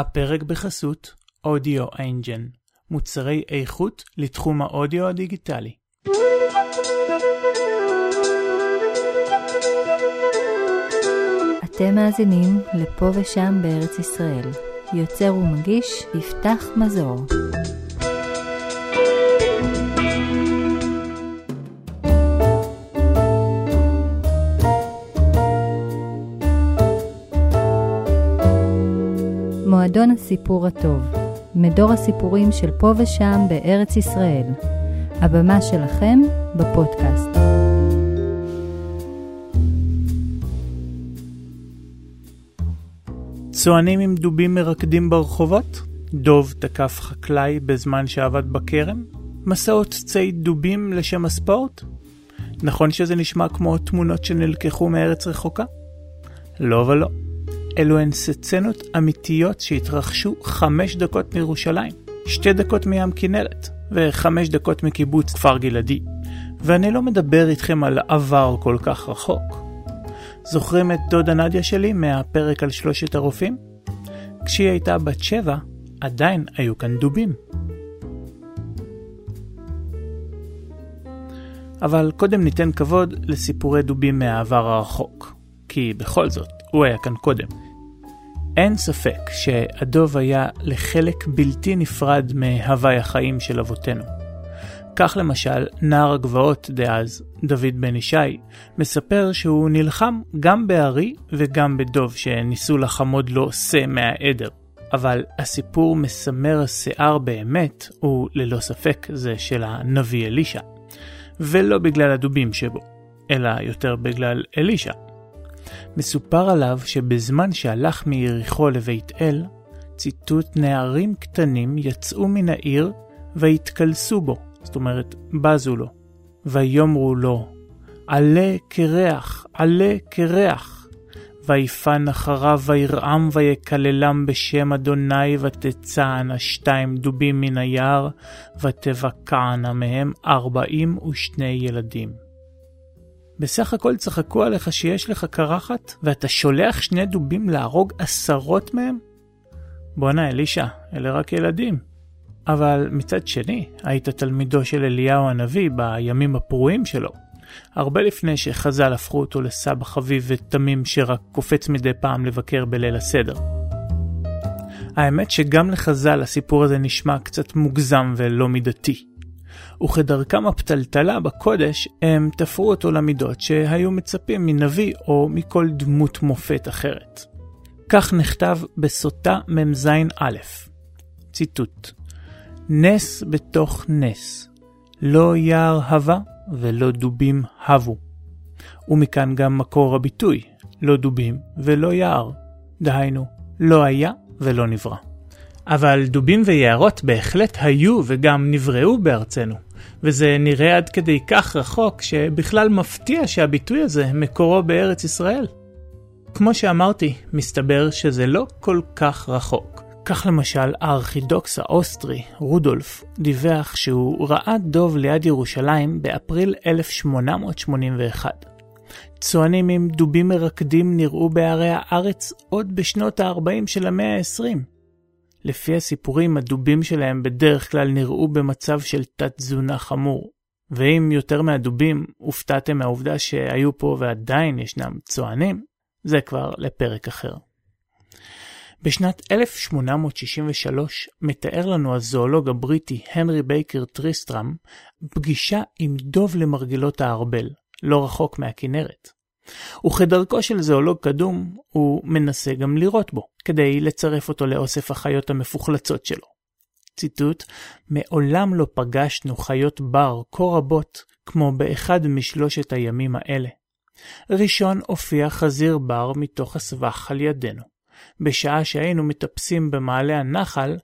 הפרק בחסות אודיו אנג'ן, מוצרי איכות לתחום האודיו הדיגיטלי. אתם מאזינים לפה ושם בארץ ישראל. יוצר ומגיש יפתח מזור. מועדון הסיפור הטוב, מדור הסיפורים של פה ושם בארץ ישראל. הבמה שלכם בפודקאסט. צוענים עם דובים מרקדים ברחובות? דוב תקף חקלאי בזמן שעבד בכרם? מסעות ציד דובים לשם הספורט? נכון שזה נשמע כמו תמונות שנלקחו מארץ רחוקה? לא ולא. אלו הן סצנות אמיתיות שהתרחשו חמש דקות מירושלים, שתי דקות מים כנרת, וחמש דקות מקיבוץ כפר גלעדי. ואני לא מדבר איתכם על עבר כל כך רחוק. זוכרים את דודה נדיה שלי מהפרק על שלושת הרופאים? כשהיא הייתה בת שבע, עדיין היו כאן דובים. אבל קודם ניתן כבוד לסיפורי דובים מהעבר הרחוק, כי בכל זאת, הוא היה כאן קודם. אין ספק שהדוב היה לחלק בלתי נפרד מהווי החיים של אבותינו. כך למשל, נער הגבעות דאז, דוד בן ישי, מספר שהוא נלחם גם בארי וגם בדוב שניסו לחמוד לו שא מהעדר. אבל הסיפור מסמר השיער באמת הוא ללא ספק זה של הנביא אלישע. ולא בגלל הדובים שבו, אלא יותר בגלל אלישע. מסופר עליו שבזמן שהלך מיריחו לבית אל, ציטוט נערים קטנים יצאו מן העיר והתקלסו בו, זאת אומרת, בזו לו, ויאמרו לו, עלה קרח, עלה קרח. ויפן אחריו וירעם ויקללם בשם אדוני ותצענה שתיים דובים מן היער ותבקענה מהם ארבעים ושני ילדים. בסך הכל צחקו עליך שיש לך קרחת, ואתה שולח שני דובים להרוג עשרות מהם? בואנה אלישע, אלה רק ילדים. אבל מצד שני, היית תלמידו של אליהו הנביא בימים הפרועים שלו. הרבה לפני שחז"ל הפכו אותו לסבא חביב ותמים שרק קופץ מדי פעם לבקר בליל הסדר. האמת שגם לחז"ל הסיפור הזה נשמע קצת מוגזם ולא מידתי. וכדרכם הפתלתלה בקודש, הם תפרו אותו למידות שהיו מצפים מנביא או מכל דמות מופת אחרת. כך נכתב בסוטה מ"ז א', ציטוט: נס בתוך נס, לא יער הווה ולא דובים הבו. ומכאן גם מקור הביטוי, לא דובים ולא יער. דהיינו, לא היה ולא נברא. אבל דובים ויערות בהחלט היו וגם נבראו בארצנו. וזה נראה עד כדי כך רחוק, שבכלל מפתיע שהביטוי הזה מקורו בארץ ישראל. כמו שאמרתי, מסתבר שזה לא כל כך רחוק. כך למשל, הארכידוכס האוסטרי, רודולף, דיווח שהוא ראה דוב ליד ירושלים באפריל 1881. צוענים עם דובים מרקדים נראו בערי הארץ עוד בשנות ה-40 של המאה ה-20. לפי הסיפורים, הדובים שלהם בדרך כלל נראו במצב של תת-תזונה חמור. ואם יותר מהדובים הופתעתם מהעובדה שהיו פה ועדיין ישנם צוענים, זה כבר לפרק אחר. בשנת 1863 מתאר לנו הזואולוג הבריטי הנרי בייקר טריסטרם פגישה עם דוב למרגלות הארבל, לא רחוק מהכנרת. וכדרכו של זואולוג קדום, הוא מנסה גם לירות בו, כדי לצרף אותו לאוסף החיות המפוחלצות שלו. ציטוט: מעולם לא פגשנו חיות בר כה רבות כמו באחד משלושת הימים האלה. ראשון הופיע חזיר בר מתוך הסבך על ידינו. בשעה שהיינו מטפסים במעלה הנחל,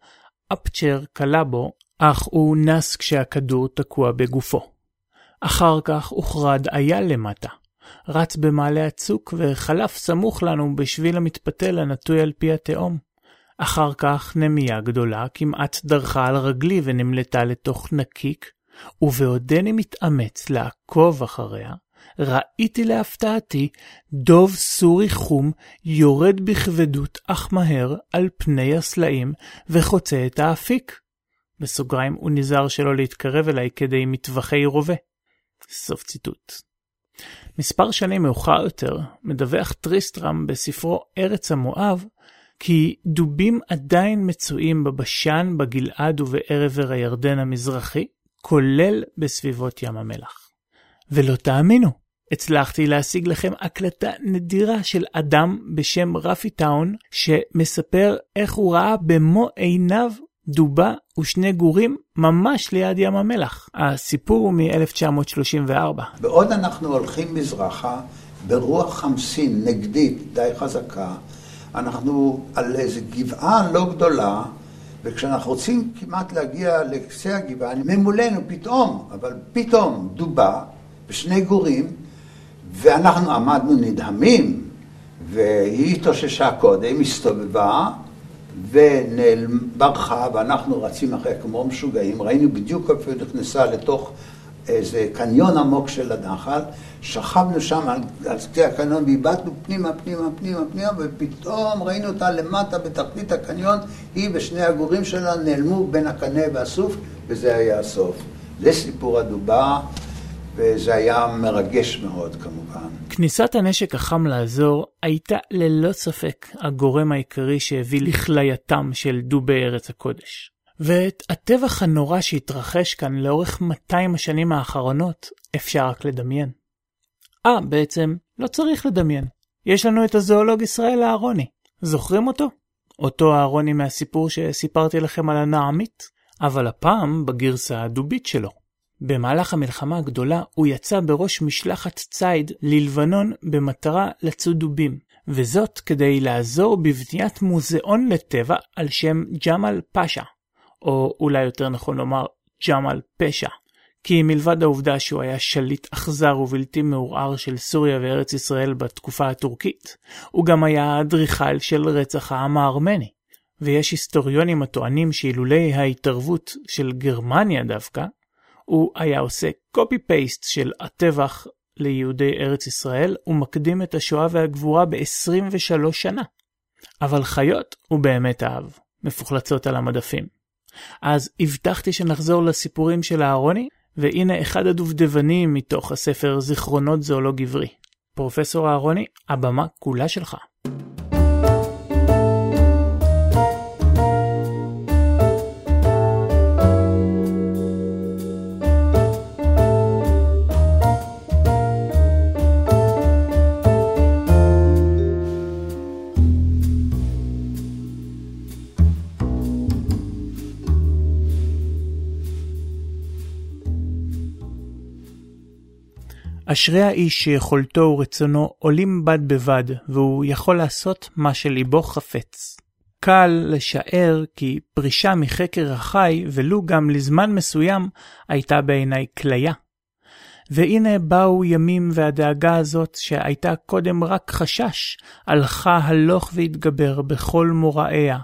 אפצ'ר כלה בו, אך הוא נס כשהכדור תקוע בגופו. אחר כך הוכרד אייל למטה, רץ במעלה הצוק וחלף סמוך לנו בשביל המתפתל הנטוי על פי התהום. אחר כך נמיה גדולה כמעט דרכה על רגלי ונמלטה לתוך נקיק, ובעודני מתאמץ לעקוב אחריה, ראיתי להפתעתי דוב סורי חום יורד בכבדות אך מהר על פני הסלעים וחוצה את האפיק. בסוגריים הוא נזהר שלא להתקרב אליי כדי מטחווי רובה. סוף ציטוט. מספר שנים מאוחר יותר מדווח טריסטרם בספרו ארץ המואב כי דובים עדיין מצויים בבשן, בגלעד ובערבר הירדן המזרחי, כולל בסביבות ים המלח. ולא תאמינו, הצלחתי להשיג לכם הקלטה נדירה של אדם בשם רפי טאון, שמספר איך הוא ראה במו עיניו דובה ושני גורים ממש ליד ים המלח. הסיפור הוא מ-1934. בעוד אנחנו הולכים מזרחה, ברוח חמסין נגדית די חזקה, אנחנו על איזו גבעה לא גדולה, וכשאנחנו רוצים כמעט להגיע לקצה הגבעה, ממולנו פתאום, אבל פתאום דובה ושני גורים, ואנחנו עמדנו נדהמים, והיא התאוששה קודם, הסתובבה, וברחה, ואנחנו רצים אחריה כמו משוגעים, ראינו בדיוק איפה היא נכנסה לתוך איזה קניון עמוק של הנחל, שכבנו שם על, על קצה הקניון ואיבדנו פנימה, פנימה, פנימה, פנימה, ופתאום ראינו אותה למטה בתחתית הקניון, היא ושני הגורים שלה נעלמו בין הקנה והסוף, וזה היה הסוף. זה סיפור הדובה, וזה היה מרגש מאוד כמובן. כניסת הנשק החם לאזור הייתה ללא ספק הגורם העיקרי שהביא לכלייתם של דובי ארץ הקודש. ואת הטבח הנורא שהתרחש כאן לאורך 200 השנים האחרונות אפשר רק לדמיין. אה, בעצם לא צריך לדמיין. יש לנו את הזואולוג ישראל אהרוני. זוכרים אותו? אותו אהרוני מהסיפור שסיפרתי לכם על הנעמית, אבל הפעם בגרסה הדובית שלו. במהלך המלחמה הגדולה הוא יצא בראש משלחת ציד ללבנון במטרה לצוד דובים, וזאת כדי לעזור בבניית מוזיאון לטבע על שם ג'מאל פאשה, או אולי יותר נכון לומר ג'מאל פשע. כי מלבד העובדה שהוא היה שליט אכזר ובלתי מעורער של סוריה וארץ ישראל בתקופה הטורקית, הוא גם היה האדריכל של רצח העם הארמני. ויש היסטוריונים הטוענים שאילולי ההתערבות של גרמניה דווקא, הוא היה עושה קופי-פייסט של הטבח ליהודי ארץ ישראל ומקדים את השואה והגבורה ב-23 שנה. אבל חיות הוא באמת אהב, מפוחלצות על המדפים. אז הבטחתי שנחזור לסיפורים של אהרוני, והנה אחד הדובדבנים מתוך הספר זיכרונות זואולוג עברי. פרופסור אהרוני, הבמה כולה שלך. אשרי האיש שיכולתו ורצונו עולים בד בבד, והוא יכול לעשות מה שליבו חפץ. קל לשער כי פרישה מחקר החי, ולו גם לזמן מסוים, הייתה בעיניי כליה. והנה באו ימים והדאגה הזאת, שהייתה קודם רק חשש, הלכה הלוך והתגבר בכל מוראיה.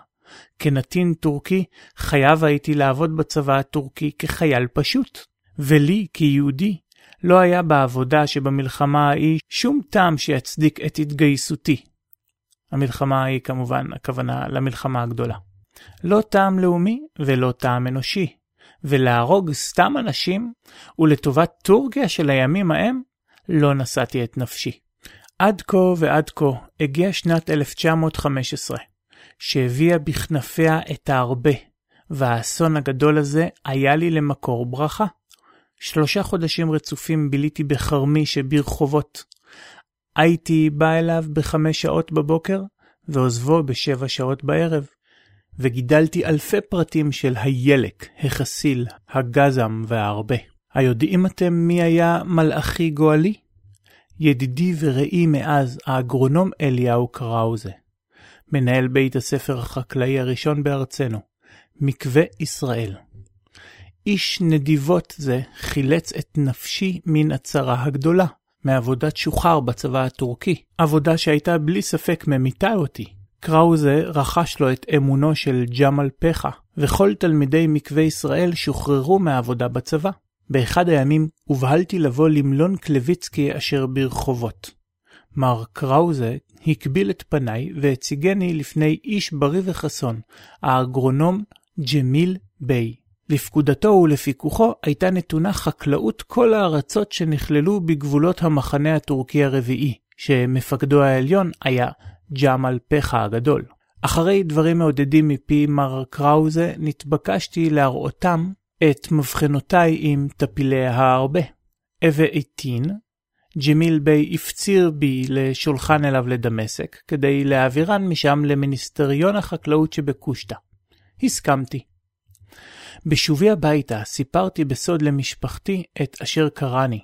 כנתין טורקי, חייב הייתי לעבוד בצבא הטורקי כחייל פשוט. ולי, כיהודי, לא היה בעבודה שבמלחמה ההיא שום טעם שיצדיק את התגייסותי. המלחמה ההיא כמובן הכוונה למלחמה הגדולה. לא טעם לאומי ולא טעם אנושי, ולהרוג סתם אנשים, ולטובת טורקיה של הימים ההם, לא נשאתי את נפשי. עד כה ועד כה הגיעה שנת 1915, שהביאה בכנפיה את ההרבה, והאסון הגדול הזה היה לי למקור ברכה. שלושה חודשים רצופים ביליתי בחרמי שברחובות. הייתי בא אליו בחמש שעות בבוקר, ועוזבו בשבע שעות בערב. וגידלתי אלפי פרטים של הילק, החסיל, הגזם וההרבה. היודעים אתם מי היה מלאכי גואלי? ידידי ורעי מאז, האגרונום אליהו קראוזה. מנהל בית הספר החקלאי הראשון בארצנו, מקווה ישראל. איש נדיבות זה חילץ את נפשי מן הצרה הגדולה, מעבודת שוחר בצבא הטורקי, עבודה שהייתה בלי ספק ממיתה אותי. קראוזה רכש לו את אמונו של ג'מאל פחה, וכל תלמידי מקווה ישראל שוחררו מהעבודה בצבא. באחד הימים ובהלתי לבוא למלון קלביצקי אשר ברחובות. מר קראוזה הקביל את פניי והציגני לפני איש בריא וחסון, האגרונום ג'מיל ביי. לפקודתו ולפיקוחו הייתה נתונה חקלאות כל הארצות שנכללו בגבולות המחנה הטורקי הרביעי, שמפקדו העליון היה ג'אמל פחה הגדול. אחרי דברים מעודדים מפי מר קראוזה, נתבקשתי להראותם את מבחנותיי עם טפילי ההרבה. ובעתין, ג'מיל ביי הפציר בי לשולחן אליו לדמשק, כדי להעבירן משם למיניסטריון החקלאות שבקושטא. הסכמתי. בשובי הביתה סיפרתי בסוד למשפחתי את אשר קראני.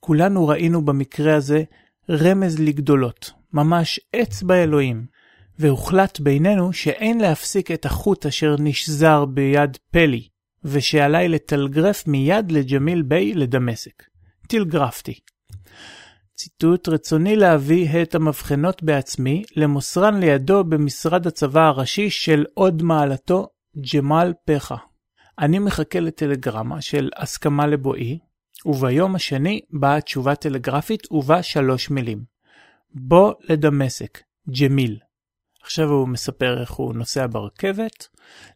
כולנו ראינו במקרה הזה רמז לגדולות, ממש אצבע אלוהים, והוחלט בינינו שאין להפסיק את החוט אשר נשזר ביד פלי, ושעליי לטלגרף מיד לג'מיל ביי לדמשק. טלגרפתי. ציטוט רצוני להביא את המבחנות בעצמי, למוסרן לידו במשרד הצבא הראשי של עוד מעלתו, ג'מאל פחה. אני מחכה לטלגרמה של הסכמה לבואי, וביום השני באה תשובה טלגרפית ובה שלוש מילים. בוא לדמשק, ג'מיל. עכשיו הוא מספר איך הוא נוסע ברכבת.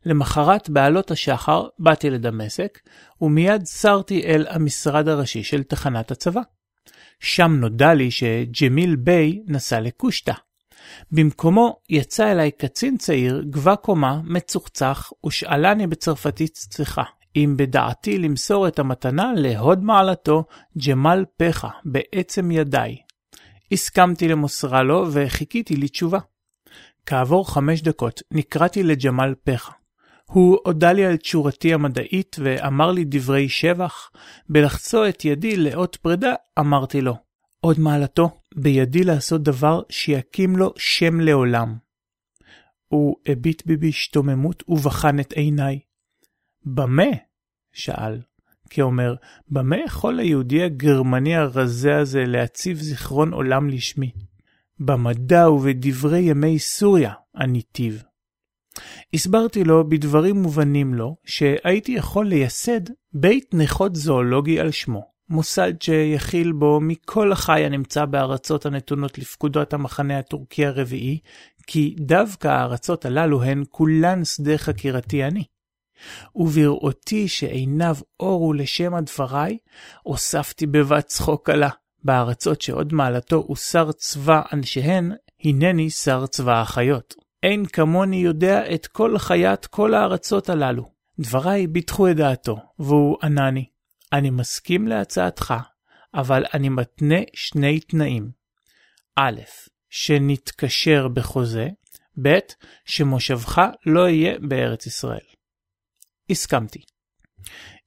למחרת בעלות השחר באתי לדמשק, ומיד סרתי אל המשרד הראשי של תחנת הצבא. שם נודע לי שג'מיל ביי נסע לקושטא. במקומו יצא אליי קצין צעיר, גבה קומה, מצוחצח, ושאלני בצרפתית צחה, אם בדעתי למסור את המתנה להוד מעלתו, ג'מאל פחה, בעצם ידיי. הסכמתי למוסרה לו וחיכיתי לתשובה. כעבור חמש דקות נקראתי לג'מאל פחה. הוא הודה לי על תשורתי המדעית ואמר לי דברי שבח. בלחצו את ידי לאות פרידה אמרתי לו, עוד מעלתו, בידי לעשות דבר שיקים לו שם לעולם. הוא הביט בי בהשתוממות ובחן את עיניי. במה? שאל. כאומר, במה יכול היהודי הגרמני הרזה הזה להציב זיכרון עולם לשמי? במדע ובדברי ימי סוריה, עניתיו. הסברתי לו בדברים מובנים לו, שהייתי יכול לייסד בית נכות זואולוגי על שמו, מוסד שיכיל בו מכל החי הנמצא בארצות הנתונות לפקודות המחנה הטורקי הרביעי, כי דווקא הארצות הללו הן כולן שדה חקירתי אני. ובראותי שעיניו אורו לשם הדבריי, הוספתי בבת צחוק קלה. בארצות שעוד מעלתו הוא שר צבא אנשיהן, הנני שר צבא החיות. אין כמוני יודע את כל חיית כל הארצות הללו. דבריי ביטחו את דעתו, והוא ענני. אני מסכים להצעתך, אבל אני מתנה שני תנאים. א', שנתקשר בחוזה, ב', שמושבך לא יהיה בארץ ישראל. הסכמתי.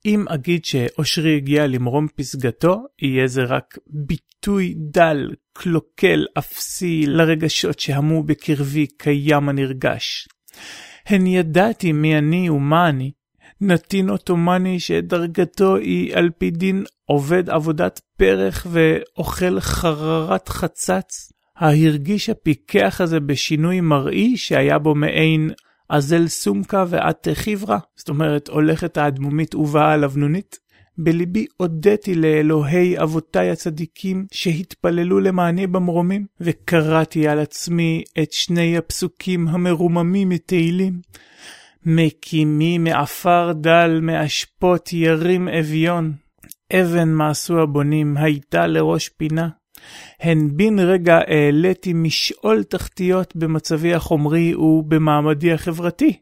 אם אגיד שאושרי הגיע למרום פסגתו, יהיה זה רק ביטוי דל, קלוקל, אפסי, לרגשות שהמו בקרבי כים הנרגש. הן ידעתי מי אני ומה אני, נתין עות'מאני שדרגתו היא על פי דין עובד עבודת פרח ואוכל חררת חצץ. הרגיש הפיקח הזה בשינוי מראי שהיה בו מעין אזל סומקה ואת חברה, זאת אומרת הולכת האדמומית ובאה הלבנונית. בליבי הודיתי לאלוהי אבותיי הצדיקים שהתפללו למעני במרומים, וקראתי על עצמי את שני הפסוקים המרוממים מתהילים. מקימי מעפר דל מאשפות ירים אביון, אבן מעשו הבונים הייתה לראש פינה. הן בן רגע העליתי משאול תחתיות במצבי החומרי ובמעמדי החברתי.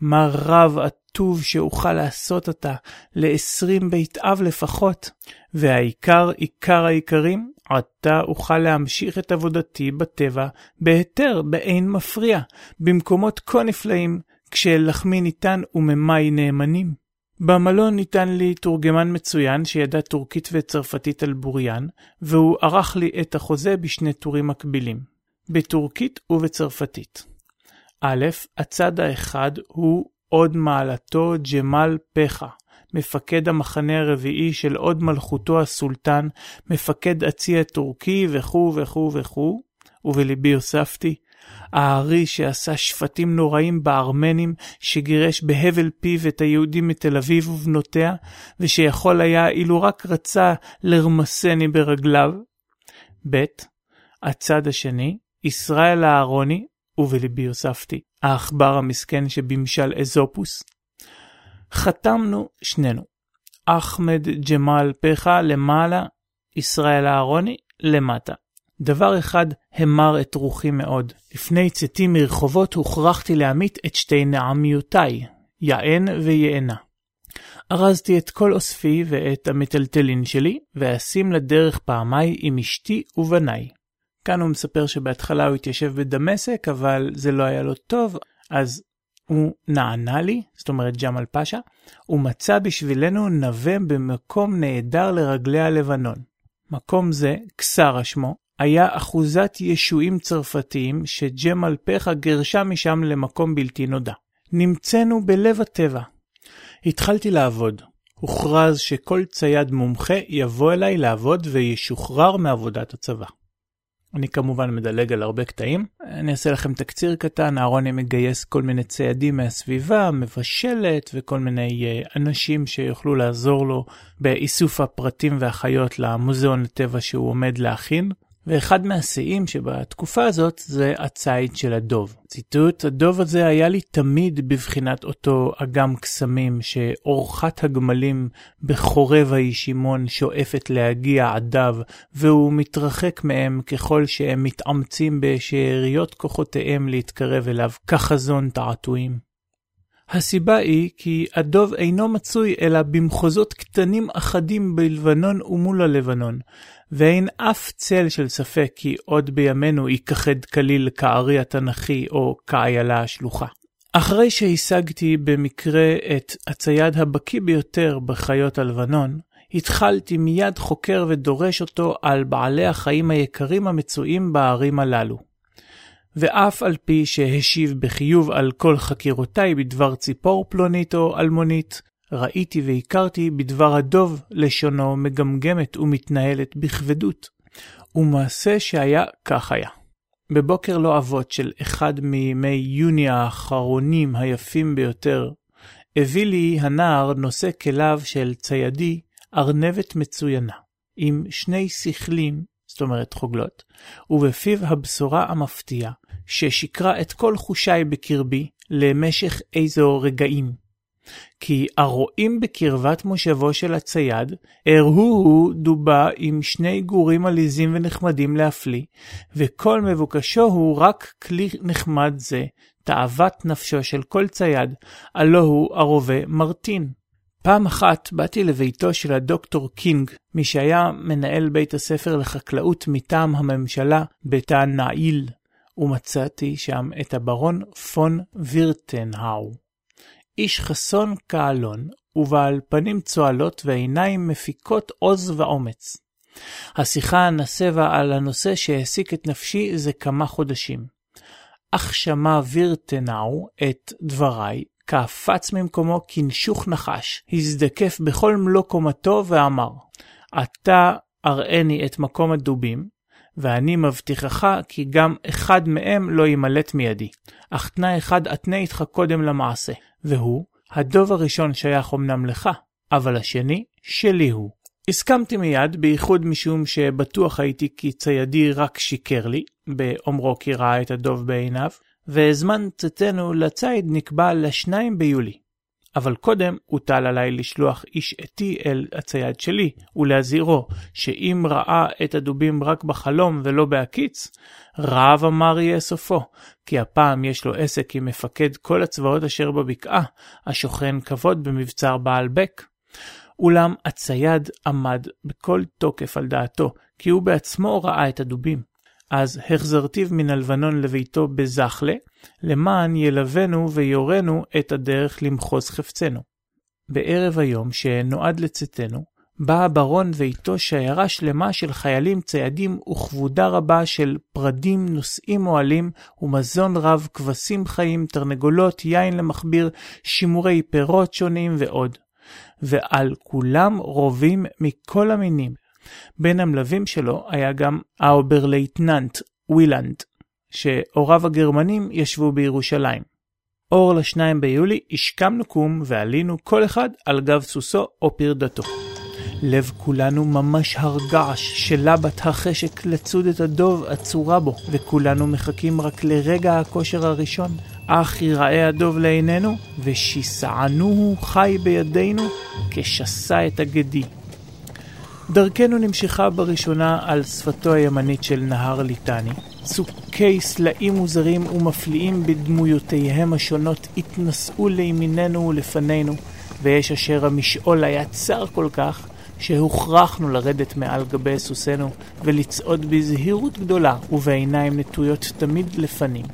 מה רב הטוב שאוכל לעשות אותה לעשרים בית אב לפחות, והעיקר עיקר העיקרים, עתה אוכל להמשיך את עבודתי בטבע בהיתר, באין מפריע, במקומות כה נפלאים, כשלחמי ניתן וממי נאמנים. במלון ניתן לי תורגמן מצוין שידע טורקית וצרפתית על בוריין, והוא ערך לי את החוזה בשני טורים מקבילים, בטורקית ובצרפתית. א', הצד האחד הוא עוד מעלתו ג'מאל פחה, מפקד המחנה הרביעי של עוד מלכותו הסולטן, מפקד הצי הטורקי וכו' וכו' וכו', ובלבי הוספתי, הארי שעשה שפטים נוראים בארמנים, שגירש בהבל פיו את היהודים מתל אביב ובנותיה, ושיכול היה, אילו רק רצה, לרמסני ברגליו. ב. הצד השני, ישראל אהרוני, ובלבי הוספתי, העכבר המסכן שבמשל אזופוס. חתמנו שנינו, אחמד ג'מאל פחה למעלה, ישראל אהרוני למטה. דבר אחד המר את רוחי מאוד. לפני צאתי מרחובות הוכרחתי להמית את שתי נעמיותיי, יען ויענה. ארזתי את כל אוספי ואת המטלטלין שלי, ואשים לדרך פעמיי עם אשתי ובניי. כאן הוא מספר שבהתחלה הוא התיישב בדמשק, אבל זה לא היה לו טוב, אז הוא נענה לי, זאת אומרת ג'מאל פאשה, ומצא בשבילנו נווה במקום נהדר לרגלי הלבנון. מקום זה, קסרה שמו, היה אחוזת ישועים צרפתיים שג'מאל פחה גירשה משם למקום בלתי נודע. נמצאנו בלב הטבע. התחלתי לעבוד. הוכרז שכל צייד מומחה יבוא אליי לעבוד וישוחרר מעבודת הצבא. אני כמובן מדלג על הרבה קטעים. אני אעשה לכם תקציר קטן, אהרוני מגייס כל מיני ציידים מהסביבה, מבשלת וכל מיני uh, אנשים שיוכלו לעזור לו באיסוף הפרטים והחיות למוזיאון הטבע שהוא עומד להכין. ואחד מהשיאים שבתקופה הזאת זה הציד של הדוב. ציטוט, הדוב הזה היה לי תמיד בבחינת אותו אגם קסמים שאורחת הגמלים בחורב הישימון שואפת להגיע עדיו, והוא מתרחק מהם ככל שהם מתאמצים בשאריות כוחותיהם להתקרב אליו כחזון תעתועים. הסיבה היא כי הדוב אינו מצוי אלא במחוזות קטנים אחדים בלבנון ומול הלבנון, ואין אף צל של ספק כי עוד בימינו ייכחד כליל כארי התנ"כי או כאיילה השלוחה. אחרי שהשגתי במקרה את הצייד הבקיא ביותר בחיות הלבנון, התחלתי מיד חוקר ודורש אותו על בעלי החיים היקרים המצויים בערים הללו. ואף על פי שהשיב בחיוב על כל חקירותיי בדבר ציפור פלונית או אלמונית, ראיתי והכרתי בדבר הדוב לשונו מגמגמת ומתנהלת בכבדות, ומעשה שהיה כך היה. בבוקר לא אבות של אחד מימי יוני האחרונים היפים ביותר, הביא לי הנער נושא כליו של ציידי ארנבת מצוינה, עם שני שכלים, זאת אומרת חוגלות, ובפיו הבשורה המפתיעה, ששיקרה את כל חושיי בקרבי למשך איזו רגעים. כי הרואים בקרבת מושבו של הצייד, הראו דובה עם שני גורים עליזים ונחמדים להפליא, וכל מבוקשו הוא רק כלי נחמד זה, תאוות נפשו של כל צייד, הלא הוא הרובה מרטין. פעם אחת באתי לביתו של הדוקטור קינג, מי שהיה מנהל בית הספר לחקלאות מטעם הממשלה בתא נעיל, ומצאתי שם את הברון פון וירטנהאו. איש חסון כאלון, ובעל פנים צוהלות ועיניים מפיקות עוז ואומץ. השיחה נסבה על הנושא שהעסיק את נפשי זה כמה חודשים. אך שמע וירטנאו את דבריי, קפץ ממקומו כנשוך נחש, הזדקף בכל מלוא קומתו ואמר, אתה אראני את מקום הדובים, ואני מבטיחך כי גם אחד מהם לא יימלט מידי. אך תנאי אחד אתנה איתך קודם למעשה, והוא, הדוב הראשון שייך אמנם לך, אבל השני, שלי הוא. הסכמתי מיד, בייחוד משום שבטוח הייתי כי ציידי רק שיקר לי, באומרו כי ראה את הדוב בעיניו, וזמן צאתנו לציד נקבע לשניים ביולי. אבל קודם הוטל עליי לשלוח איש עתי אל הצייד שלי, ולהזהירו שאם ראה את הדובים רק בחלום ולא בהקיץ, רעב אמר יהיה סופו, כי הפעם יש לו עסק עם מפקד כל הצבאות אשר בבקעה, השוכן כבוד במבצר בעל בק. אולם הצייד עמד בכל תוקף על דעתו, כי הוא בעצמו ראה את הדובים. אז החזרתיו מן הלבנון לביתו בזחלה, למען ילוונו ויורנו את הדרך למחוז חפצנו. בערב היום שנועד לצאתנו, בא הברון ואיתו שיירה שלמה של חיילים ציידים וכבודה רבה של פרדים, נושאים אוהלים ומזון רב, כבשים חיים, תרנגולות, יין למכביר, שימורי פירות שונים ועוד. ועל כולם רובים מכל המינים. בין המלווים שלו היה גם האוברלייטננט ווילנד, שהוריו הגרמנים ישבו בירושלים. אור לשניים ביולי השכמנו קום ועלינו כל אחד על גב סוסו או פרדתו. לב כולנו ממש הרגש שלהבת החשק לצוד את הדוב עצורה בו, וכולנו מחכים רק לרגע הכושר הראשון. אך יראה הדוב לעינינו, ושיסענוהו חי בידינו, כשסע את הגדי. דרכנו נמשכה בראשונה על שפתו הימנית של נהר ליטני. צוקי סלעים מוזרים ומפליאים בדמויותיהם השונות התנשאו לימיננו ולפנינו, ויש אשר המשעול היה צר כל כך, שהוכרחנו לרדת מעל גבי סוסינו ולצעוד בזהירות גדולה ובעיניים נטויות תמיד לפנים.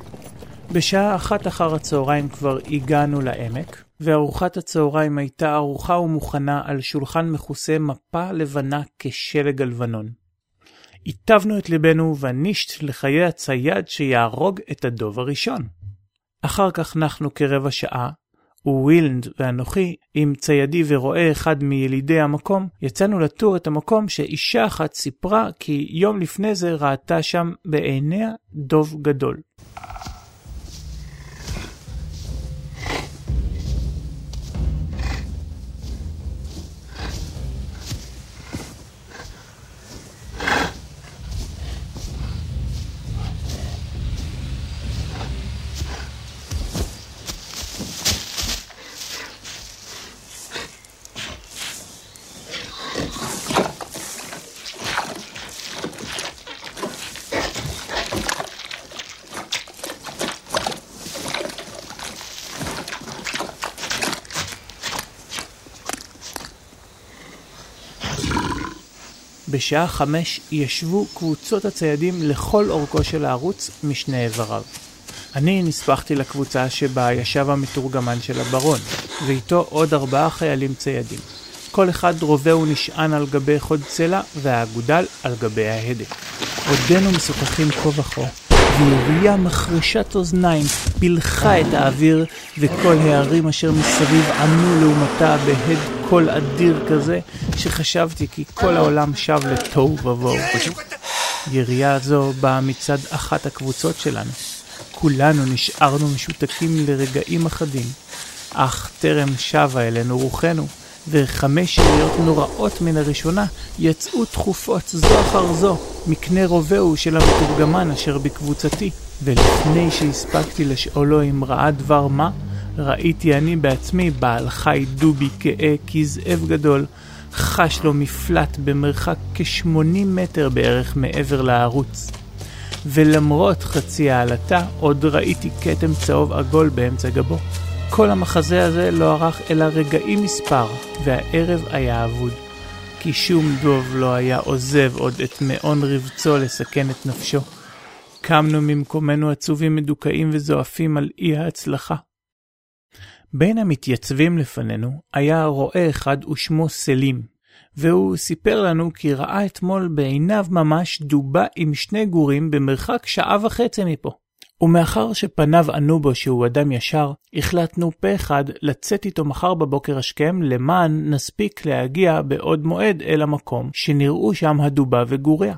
בשעה אחת אחר הצהריים כבר הגענו לעמק, וארוחת הצהריים הייתה ארוחה ומוכנה על שולחן מכוסה מפה לבנה כשלג הלבנון. היטבנו את ליבנו ונישט לחיי הצייד שיהרוג את הדוב הראשון. אחר כך נחנו כרבע שעה, ווילנד ואנוכי, עם ציידי ורועה אחד מילידי המקום, יצאנו לטור את המקום שאישה אחת סיפרה כי יום לפני זה ראתה שם בעיניה דוב גדול. בשעה חמש ישבו קבוצות הציידים לכל אורכו של הערוץ משני איבריו. אני נספחתי לקבוצה שבה ישב המתורגמן של הברון, ואיתו עוד ארבעה חיילים ציידים. כל אחד רובה ונשען על גבי חוד צלע, והאגודל על גבי ההדק. עודנו משוחחים כה וכה, וירייה מחרשת אוזניים פילחה את האוויר, וכל הערים אשר מסביב ענו לעומתה בהד קול אדיר כזה, שחשבתי כי כל העולם שב לתוהו ובוהו. ירייה זו באה מצד אחת הקבוצות שלנו. כולנו נשארנו משותקים לרגעים אחדים, אך טרם שבה אלינו רוחנו, וחמש יריות נוראות מן הראשונה יצאו תכופות זו אחר זו מקנה רובהו של המתורגמן אשר בקבוצתי, ולפני שהספקתי לשאולו אם ראה דבר מה, ראיתי אני בעצמי בעל חי דובי כהה כזאב גדול, חש לו מפלט במרחק כ-80 מטר בערך מעבר לערוץ. ולמרות חצי העלתה, עוד ראיתי כתם צהוב עגול באמצע גבו. כל המחזה הזה לא ארך אלא רגעים מספר, והערב היה אבוד. כי שום דוב לא היה עוזב עוד את מעון רבצו לסכן את נפשו. קמנו ממקומנו עצובים מדוכאים וזועפים על אי ההצלחה. בין המתייצבים לפנינו היה רועה אחד ושמו סלים, והוא סיפר לנו כי ראה אתמול בעיניו ממש דובה עם שני גורים במרחק שעה וחצי מפה. ומאחר שפניו ענו בו שהוא אדם ישר, החלטנו פה אחד לצאת איתו מחר בבוקר השכם למען נספיק להגיע בעוד מועד אל המקום שנראו שם הדובה וגוריה.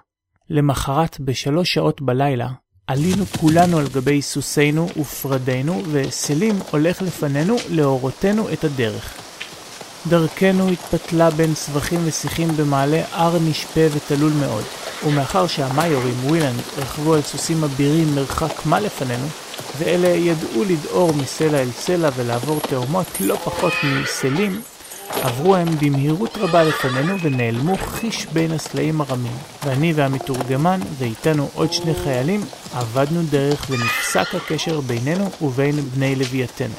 למחרת בשלוש שעות בלילה עלינו כולנו על גבי סוסינו ופרדינו, וסלים הולך לפנינו להורותנו את הדרך. דרכנו התפתלה בין סבכים ושיחים במעלה הר נשפה ותלול מאוד, ומאחר שהמאיורים ווילן רכבו על סוסים אבירים מרחק מה לפנינו, ואלה ידעו לדהור מסלע אל סלע ולעבור תאומות לא פחות מסלים, עברו הם במהירות רבה לפנינו ונעלמו חיש בין הסלעים הרמים. ואני והמתורגמן ואיתנו עוד שני חיילים עבדנו דרך ונפסק הקשר בינינו ובין בני לווייתנו.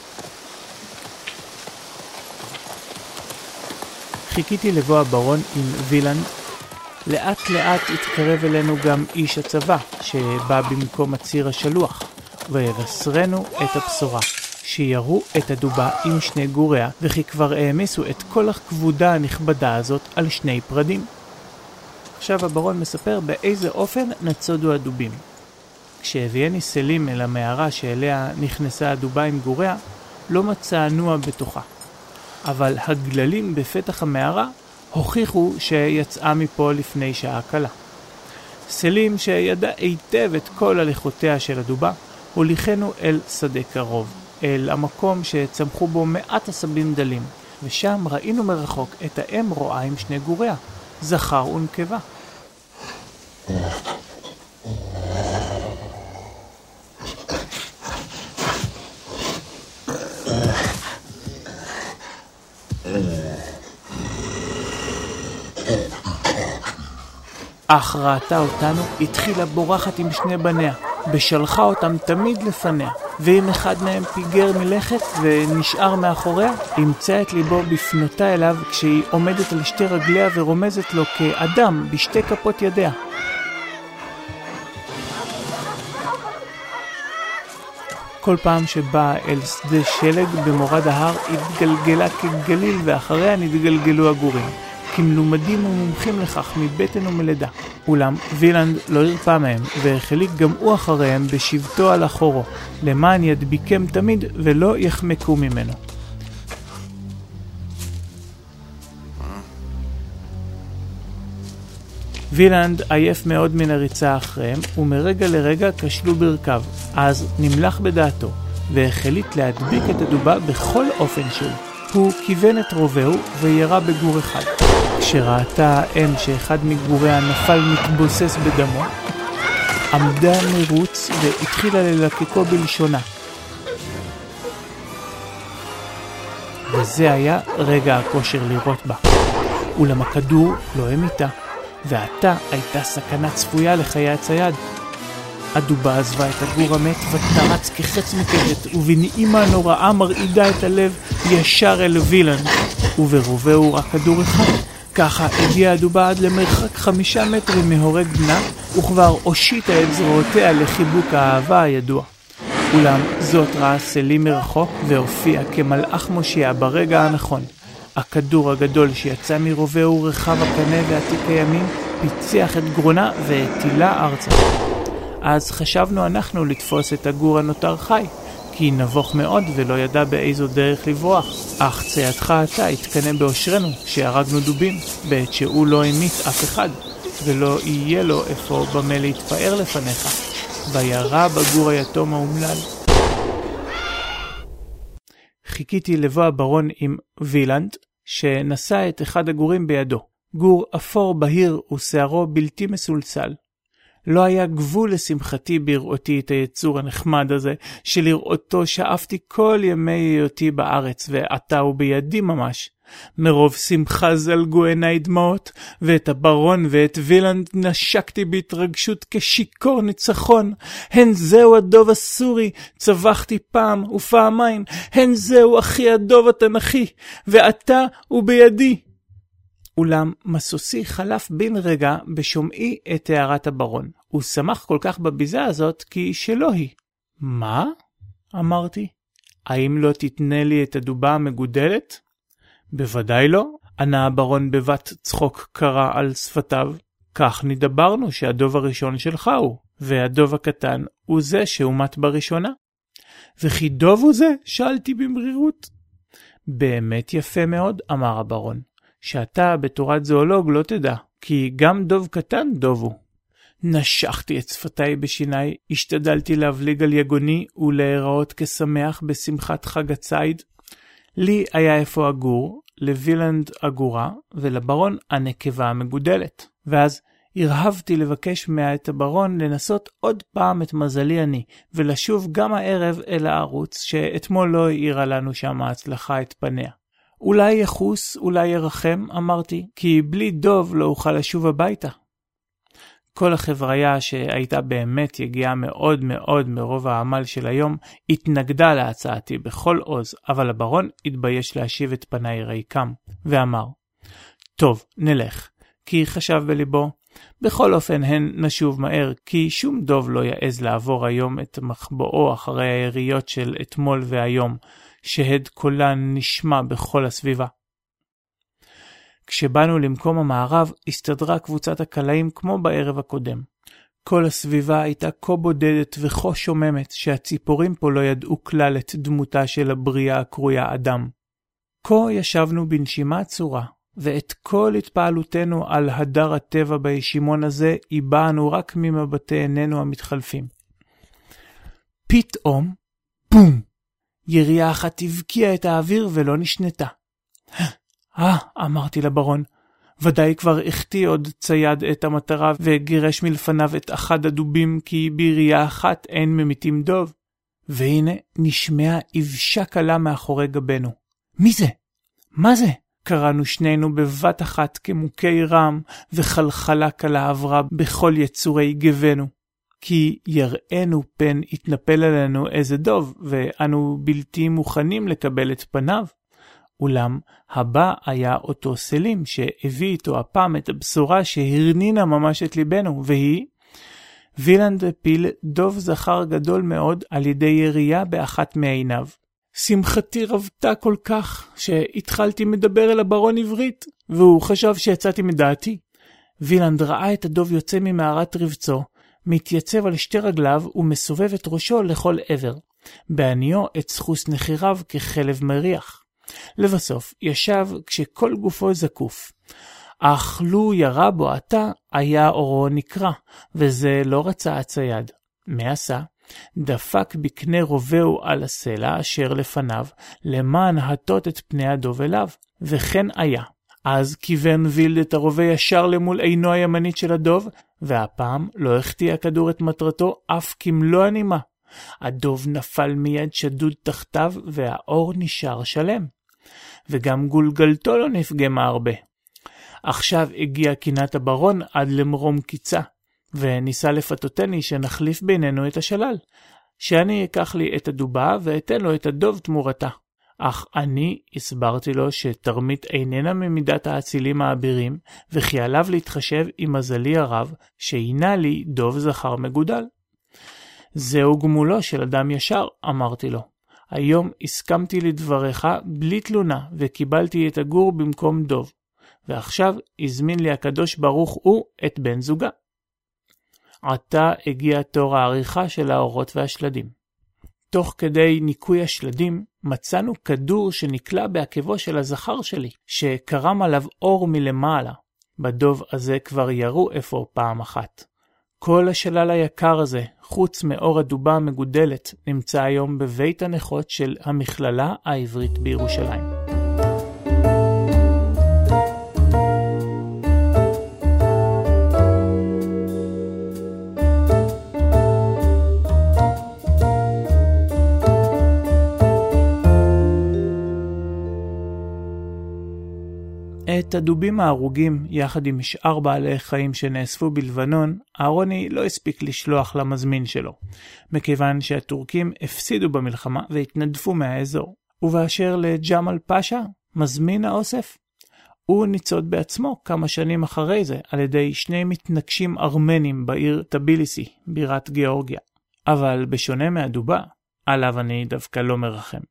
חיכיתי לבוא הברון עם וילנד. לאט לאט התקרב אלינו גם איש הצבא, שבא במקום הציר השלוח, ויבשרנו את הבשורה. שירו את הדובה עם שני גוריה, וכי כבר העמיסו את כל הכבודה הנכבדה הזאת על שני פרדים. עכשיו הברון מספר באיזה אופן נצודו הדובים. כשהביאני סלים אל המערה שאליה נכנסה הדובה עם גוריה, לא מצא נוע בתוכה. אבל הגללים בפתח המערה הוכיחו שיצאה מפה לפני שעה קלה. סלים שידע היטב את כל הליכותיה של הדובה, הוליכנו אל שדה קרוב, אל המקום שצמחו בו מעט עשבים דלים, ושם ראינו מרחוק את האם רועה עם שני גוריה, זכר ונקבה. אך ראתה אותנו, התחילה בורחת עם שני בניה, ושלחה אותם תמיד לפניה. ואם אחד מהם פיגר מלכת ונשאר מאחוריה, ימצא את ליבו בפנותה אליו כשהיא עומדת על שתי רגליה ורומזת לו כאדם בשתי כפות ידיה. כל פעם שבאה אל שדה שלג במורד ההר, התגלגלה כגליל ואחריה נתגלגלו הגורים. כי מלומדים ומומחים לכך מבטן ומלידה. אולם וילנד לא הרפא מהם, והחליק גם הוא אחריהם בשבתו על אחורו, למען ידביקם תמיד ולא יחמקו ממנו. וילנד עייף מאוד מן הריצה אחריהם, ומרגע לרגע כשלו ברכיו, אז נמלח בדעתו, והחליט להדביק את הדובה בכל אופן שהוא. הוא כיוון את רובהו וירה בגור אחד. כשראתה האם שאחד מגבוריה נפל מתבוסס בדמו, עמדה מרוץ והתחילה ללקקו בלשונה. וזה היה רגע הכושר לירות בה. אולם הכדור לא המיתה, ועתה הייתה סכנה צפויה לחיי הצייד. הדובה עזבה את הגור המת ותרץ כחץ מקטת, ובנעימה נוראה מרעידה את הלב ישר אל וילן, וברובהו רק כדור אחד. ככה הגיעה הדובה עד למרחק חמישה מטרים מהורג בנה, וכבר הושיטה את זרועותיה לחיבוק האהבה הידוע. אולם זאת ראה סלים מרחוק והופיע כמלאך מושיע ברגע הנכון. הכדור הגדול שיצא מרובהו רחב הקנה ועתיק הימים פיצח את גרונה והטילה ארצה. אז חשבנו אנחנו לתפוס את הגור הנותר חי, כי נבוך מאוד ולא ידע באיזו דרך לברוח. אך צייתך אתה התקנא באושרנו, שהרגנו דובים, בעת שהוא לא המית אף אחד, ולא יהיה לו איפה במה להתפאר לפניך. וירא בגור היתום האומלל. חיכיתי לבוא הברון עם וילנד, שנשא את אחד הגורים בידו. גור אפור בהיר ושערו בלתי מסולסל. לא היה גבול לשמחתי בראותי את היצור הנחמד הזה, שלראותו שאפתי כל ימי היותי בארץ, ועתה הוא בידי ממש. מרוב שמחה זלגו עיניי דמעות, ואת הברון ואת וילנד נשקתי בהתרגשות כשיכור ניצחון. הן זהו הדוב הסורי, צווחתי פעם ופעמיים, הן זהו אחי הדוב התנ"כי, ועתה הוא בידי. אולם מסוסי חלף בן רגע בשומעי את הערת הברון. הוא שמח כל כך בביזה הזאת כי שלא היא. מה? אמרתי. האם לא תתנה לי את הדובה המגודלת? בוודאי לא, ענה הברון בבת צחוק קרה על שפתיו. כך נדברנו שהדוב הראשון שלך הוא, והדוב הקטן הוא זה שהומת בראשונה. וכי דוב הוא זה? שאלתי במרירות. באמת יפה מאוד, אמר הברון. שאתה בתורת זואולוג לא תדע, כי גם דוב קטן דוב הוא. נשכתי את שפתיי בשיניי, השתדלתי להבליג על יגוני ולהיראות כשמח בשמחת חג הציד. לי היה איפה הגור, לווילנד הגורה, ולברון הנקבה המגודלת. ואז הרהבתי לבקש מאת הברון לנסות עוד פעם את מזלי אני, ולשוב גם הערב אל הערוץ, שאתמול לא האירה לנו שם ההצלחה את פניה. אולי יחוס, אולי ירחם, אמרתי, כי בלי דוב לא אוכל לשוב הביתה. כל החבריה שהייתה באמת יגיעה מאוד מאוד מרוב העמל של היום, התנגדה להצעתי בכל עוז, אבל הברון התבייש להשיב את פניי ריקם, ואמר, טוב, נלך, כי חשב בליבו, בכל אופן הן נשוב מהר, כי שום דוב לא יעז לעבור היום את מחבואו אחרי היריות של אתמול והיום, שהד קולן נשמע בכל הסביבה. כשבאנו למקום המערב, הסתדרה קבוצת הקלעים כמו בערב הקודם. כל הסביבה הייתה כה בודדת וכה שוממת, שהציפורים פה לא ידעו כלל את דמותה של הבריאה הקרויה אדם. כה ישבנו בנשימה עצורה, ואת כל התפעלותנו על הדר הטבע בישימון הזה הבענו רק ממבטי עינינו המתחלפים. פתאום, בום! ירייה אחת הבקיעה את האוויר ולא נשנתה. אה, אמרתי לברון, ודאי כבר החטיא עוד צייד את המטרה וגירש מלפניו את אחד הדובים כי בירייה אחת אין ממיתים דוב. והנה נשמעה אבשה קלה מאחורי גבנו. מי זה? מה זה? קראנו שנינו בבת אחת כמוכי רם, וחלחלה קלה עברה בכל יצורי גבנו. כי יראנו פן התנפל עלינו איזה דוב, ואנו בלתי מוכנים לקבל את פניו. אולם הבא היה אותו סלים שהביא איתו הפעם את הבשורה שהרנינה ממש את ליבנו, והיא וילנד הפיל דוב זכר גדול מאוד על ידי ירייה באחת מעיניו. שמחתי רבתה כל כך, שהתחלתי מדבר אל הברון עברית, והוא חשב שיצאתי מדעתי. וילנד ראה את הדוב יוצא ממערת רבצו, מתייצב על שתי רגליו ומסובב את ראשו לכל עבר, בעניו את סחוס נחיריו כחלב מריח. לבסוף, ישב כשכל גופו זקוף. אך לו ירה בו עתה, היה אורו נקרע, וזה לא רצה הצייד. מה עשה? דפק בקנה רובהו על הסלע אשר לפניו, למען הטות את פני הדוב אליו, וכן היה. אז כיוון וילד את הרובה ישר למול עינו הימנית של הדוב, והפעם לא החטיא הכדור את מטרתו אף כמלוא הנימה. הדוב נפל מיד שדוד תחתיו, והאור נשאר שלם. וגם גולגלתו לא נפגמה הרבה. עכשיו הגיע קינת הברון עד למרום קיצה, וניסה לפתותני שנחליף בינינו את השלל, שאני אקח לי את הדובה ואתן לו את הדוב תמורתה. אך אני הסברתי לו שתרמית איננה ממידת האצילים האבירים, וכי עליו להתחשב עם מזלי הרב, שהינה לי דוב זכר מגודל. זהו גמולו של אדם ישר, אמרתי לו. היום הסכמתי לדבריך בלי תלונה, וקיבלתי את הגור במקום דוב. ועכשיו הזמין לי הקדוש ברוך הוא את בן זוגה. עתה הגיע תור העריכה של האורות והשלדים. תוך כדי ניקוי השלדים, מצאנו כדור שנקלע בעקבו של הזכר שלי, שקרם עליו אור מלמעלה. בדוב הזה כבר ירו אפוא פעם אחת. כל השלל היקר הזה, חוץ מאור הדובה המגודלת, נמצא היום בבית הנכות של המכללה העברית בירושלים. את הדובים ההרוגים, יחד עם שאר בעלי חיים שנאספו בלבנון, אהרוני לא הספיק לשלוח למזמין שלו, מכיוון שהטורקים הפסידו במלחמה והתנדפו מהאזור. ובאשר לג'מאל פאשה, מזמין האוסף, הוא ניצוד בעצמו כמה שנים אחרי זה על ידי שני מתנגשים ארמנים בעיר טביליסי, בירת גיאורגיה. אבל בשונה מהדובה, עליו אני דווקא לא מרחם.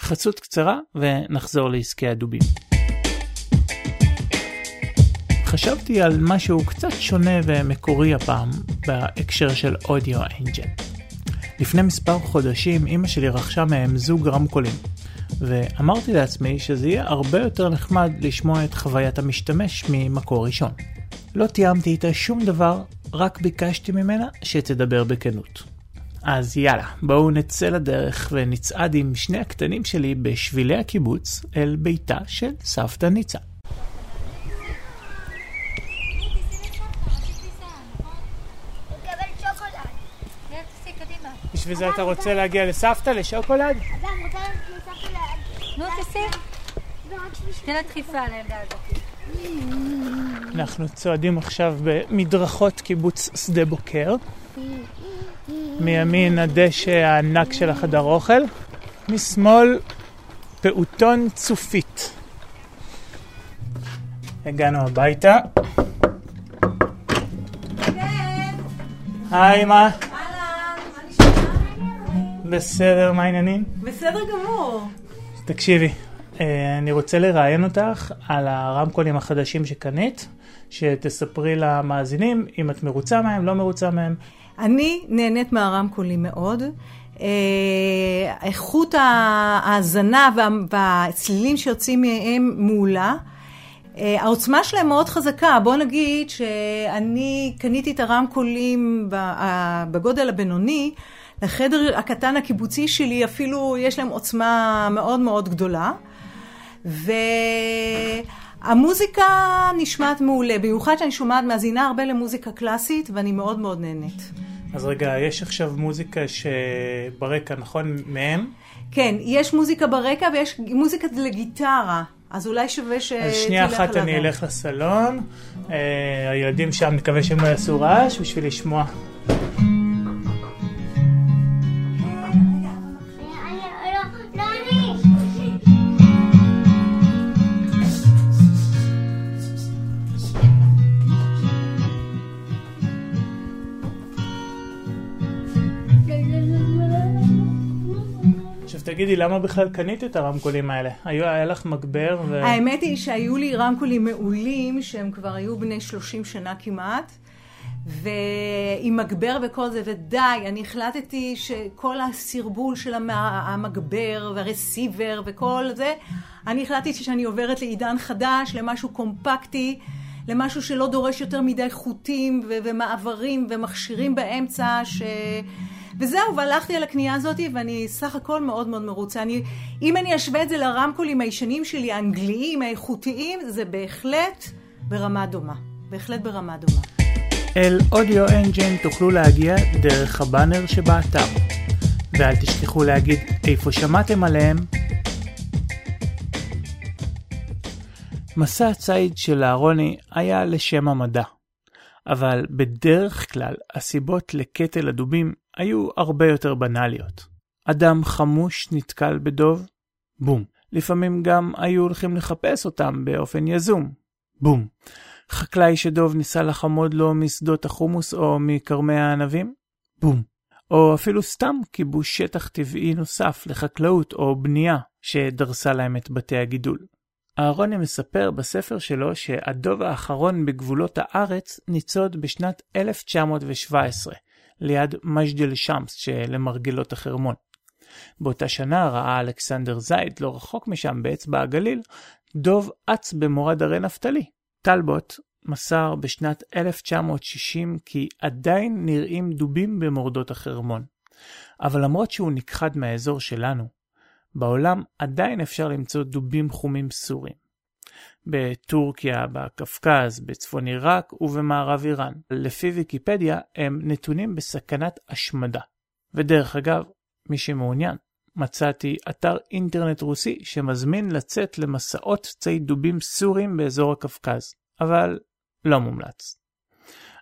חצות קצרה ונחזור לעסקי הדובים. חשבתי על משהו קצת שונה ומקורי הפעם בהקשר של אודיו אנג'ל. לפני מספר חודשים אמא שלי רכשה מהם זוג רמקולים, ואמרתי לעצמי שזה יהיה הרבה יותר נחמד לשמוע את חוויית המשתמש ממקור ראשון. לא תיאמתי איתה שום דבר, רק ביקשתי ממנה שתדבר בכנות. אז יאללה, בואו נצא לדרך ונצעד עם שני הקטנים שלי בשבילי הקיבוץ אל ביתה של סבתא ניצה. בשביל זה אתה רוצה להגיע לסבתא, לשוקולד? נו, תעשי. תן לה דחיפה על הילדה הזאת. אנחנו צועדים עכשיו במדרכות קיבוץ שדה בוקר. מימין הדשא הענק של החדר אוכל, משמאל פעוטון צופית. הגענו הביתה. היי, מה? בסדר, מה העניינים? בסדר גמור. תקשיבי, אה, אני רוצה לראיין אותך על הרמקולים החדשים שקנית, שתספרי למאזינים אם את מרוצה מהם, לא מרוצה מהם. אני נהנית מהרמקולים מאוד. אה, איכות ההאזנה והצלילים שיוצאים מהם מעולה. אה, העוצמה שלהם מאוד חזקה. בוא נגיד שאני קניתי את הרמקולים בגודל הבינוני, לחדר הקטן הקיבוצי שלי אפילו יש להם עוצמה מאוד מאוד גדולה. והמוזיקה נשמעת מעולה, במיוחד שאני שומעת, מאזינה הרבה למוזיקה קלאסית ואני מאוד מאוד נהנית. אז רגע, יש עכשיו מוזיקה שברקע, נכון? מהם? כן, יש מוזיקה ברקע ויש מוזיקה לגיטרה. אז אולי שווה ש... אז שנייה אחת אני אלך לסלון, אה, הילדים שם, נקווה שהם לא יעשו רעש בשביל לשמוע. תגידי, למה בכלל קנית את הרמקולים האלה? היה, היה לך מגבר ו... האמת היא שהיו לי רמקולים מעולים, שהם כבר היו בני 30 שנה כמעט. ועם מגבר וכל זה, ודי, אני החלטתי שכל הסרבול של המגבר והרסיבר וכל זה, אני החלטתי שאני עוברת לעידן חדש, למשהו קומפקטי, למשהו שלא דורש יותר מדי חוטים ומעברים ומכשירים באמצע, ש... וזהו, והלכתי על הקנייה הזאת, ואני סך הכל מאוד מאוד מרוצה. אני, אם אני אשווה את זה לרמקולים הישנים שלי, האנגליים, האיכותיים, זה בהחלט ברמה דומה. בהחלט ברמה דומה. אל אודיו אנג'ן תוכלו להגיע דרך הבאנר שבאתר. ואל תשכחו להגיד איפה שמעתם עליהם. מסע הציד של אהרוני היה לשם המדע. אבל בדרך כלל הסיבות לקטל הדובים היו הרבה יותר בנאליות. אדם חמוש נתקל בדוב, בום. לפעמים גם היו הולכים לחפש אותם באופן יזום, בום. חקלאי שדוב ניסה לחמוד לו משדות החומוס או מכרמי הענבים, בום. או אפילו סתם כיבוש שטח טבעי נוסף לחקלאות או בנייה שדרסה להם את בתי הגידול. אהרוני מספר בספר שלו שהדוב האחרון בגבולות הארץ ניצוד בשנת 1917, ליד מג'דל שמס שלמרגלות החרמון. באותה שנה ראה אלכסנדר זייד, לא רחוק משם באצבע הגליל, דוב אץ במורד הרי נפתלי. טלבוט מסר בשנת 1960 כי עדיין נראים דובים במורדות החרמון. אבל למרות שהוא נכחד מהאזור שלנו, בעולם עדיין אפשר למצוא דובים חומים סורים. בטורקיה, בקווקז, בצפון עיראק ובמערב איראן. לפי ויקיפדיה הם נתונים בסכנת השמדה. ודרך אגב, מי שמעוניין, מצאתי אתר אינטרנט רוסי שמזמין לצאת למסעות ציד דובים סורים באזור הקווקז, אבל לא מומלץ.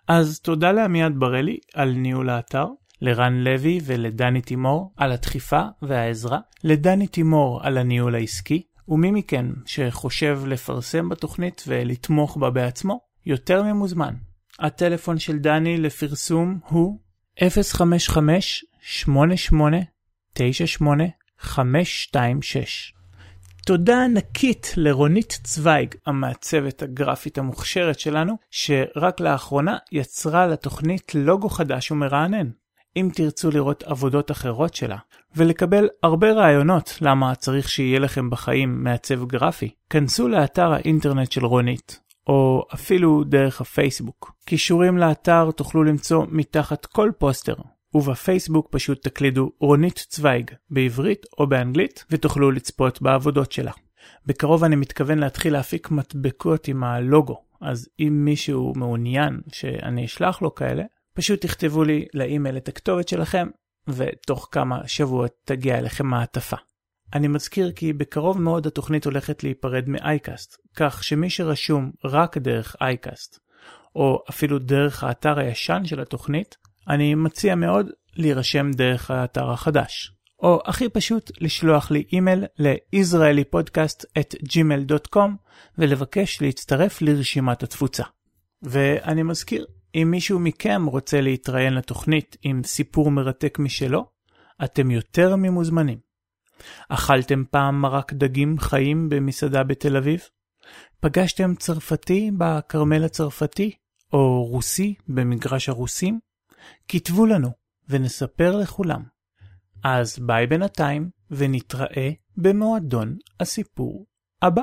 אז תודה לעמיעד בראלי על ניהול האתר, לרן לוי ולדני תימור על הדחיפה והעזרה, לדני תימור על הניהול העסקי, ומי מכן שחושב לפרסם בתוכנית ולתמוך בה בעצמו, יותר ממוזמן. הטלפון של דני לפרסום הוא 055-8898-526. תודה ענקית לרונית צוויג, המעצבת הגרפית המוכשרת שלנו, שרק לאחרונה יצרה לתוכנית לוגו חדש ומרענן. אם תרצו לראות עבודות אחרות שלה, ולקבל הרבה רעיונות למה צריך שיהיה לכם בחיים מעצב גרפי, כנסו לאתר האינטרנט של רונית, או אפילו דרך הפייסבוק. קישורים לאתר תוכלו למצוא מתחת כל פוסטר, ובפייסבוק פשוט תקלידו רונית צוויג בעברית או באנגלית, ותוכלו לצפות בעבודות שלה. בקרוב אני מתכוון להתחיל להפיק מדבקות עם הלוגו, אז אם מישהו מעוניין שאני אשלח לו כאלה, פשוט תכתבו לי לאימייל את הכתובת שלכם, ותוך כמה שבועות תגיע אליכם מעטפה. אני מזכיר כי בקרוב מאוד התוכנית הולכת להיפרד מאייקאסט, כך שמי שרשום רק דרך אייקאסט, או אפילו דרך האתר הישן של התוכנית, אני מציע מאוד להירשם דרך האתר החדש. או הכי פשוט לשלוח לי אימייל ל-israelipodcast@gmail.com ולבקש להצטרף לרשימת התפוצה. ואני מזכיר, אם מישהו מכם רוצה להתראיין לתוכנית עם סיפור מרתק משלו, אתם יותר ממוזמנים. אכלתם פעם מרק דגים חיים במסעדה בתל אביב? פגשתם צרפתי בכרמל הצרפתי? או רוסי במגרש הרוסים? כתבו לנו ונספר לכולם. אז ביי בינתיים ונתראה במועדון הסיפור הבא.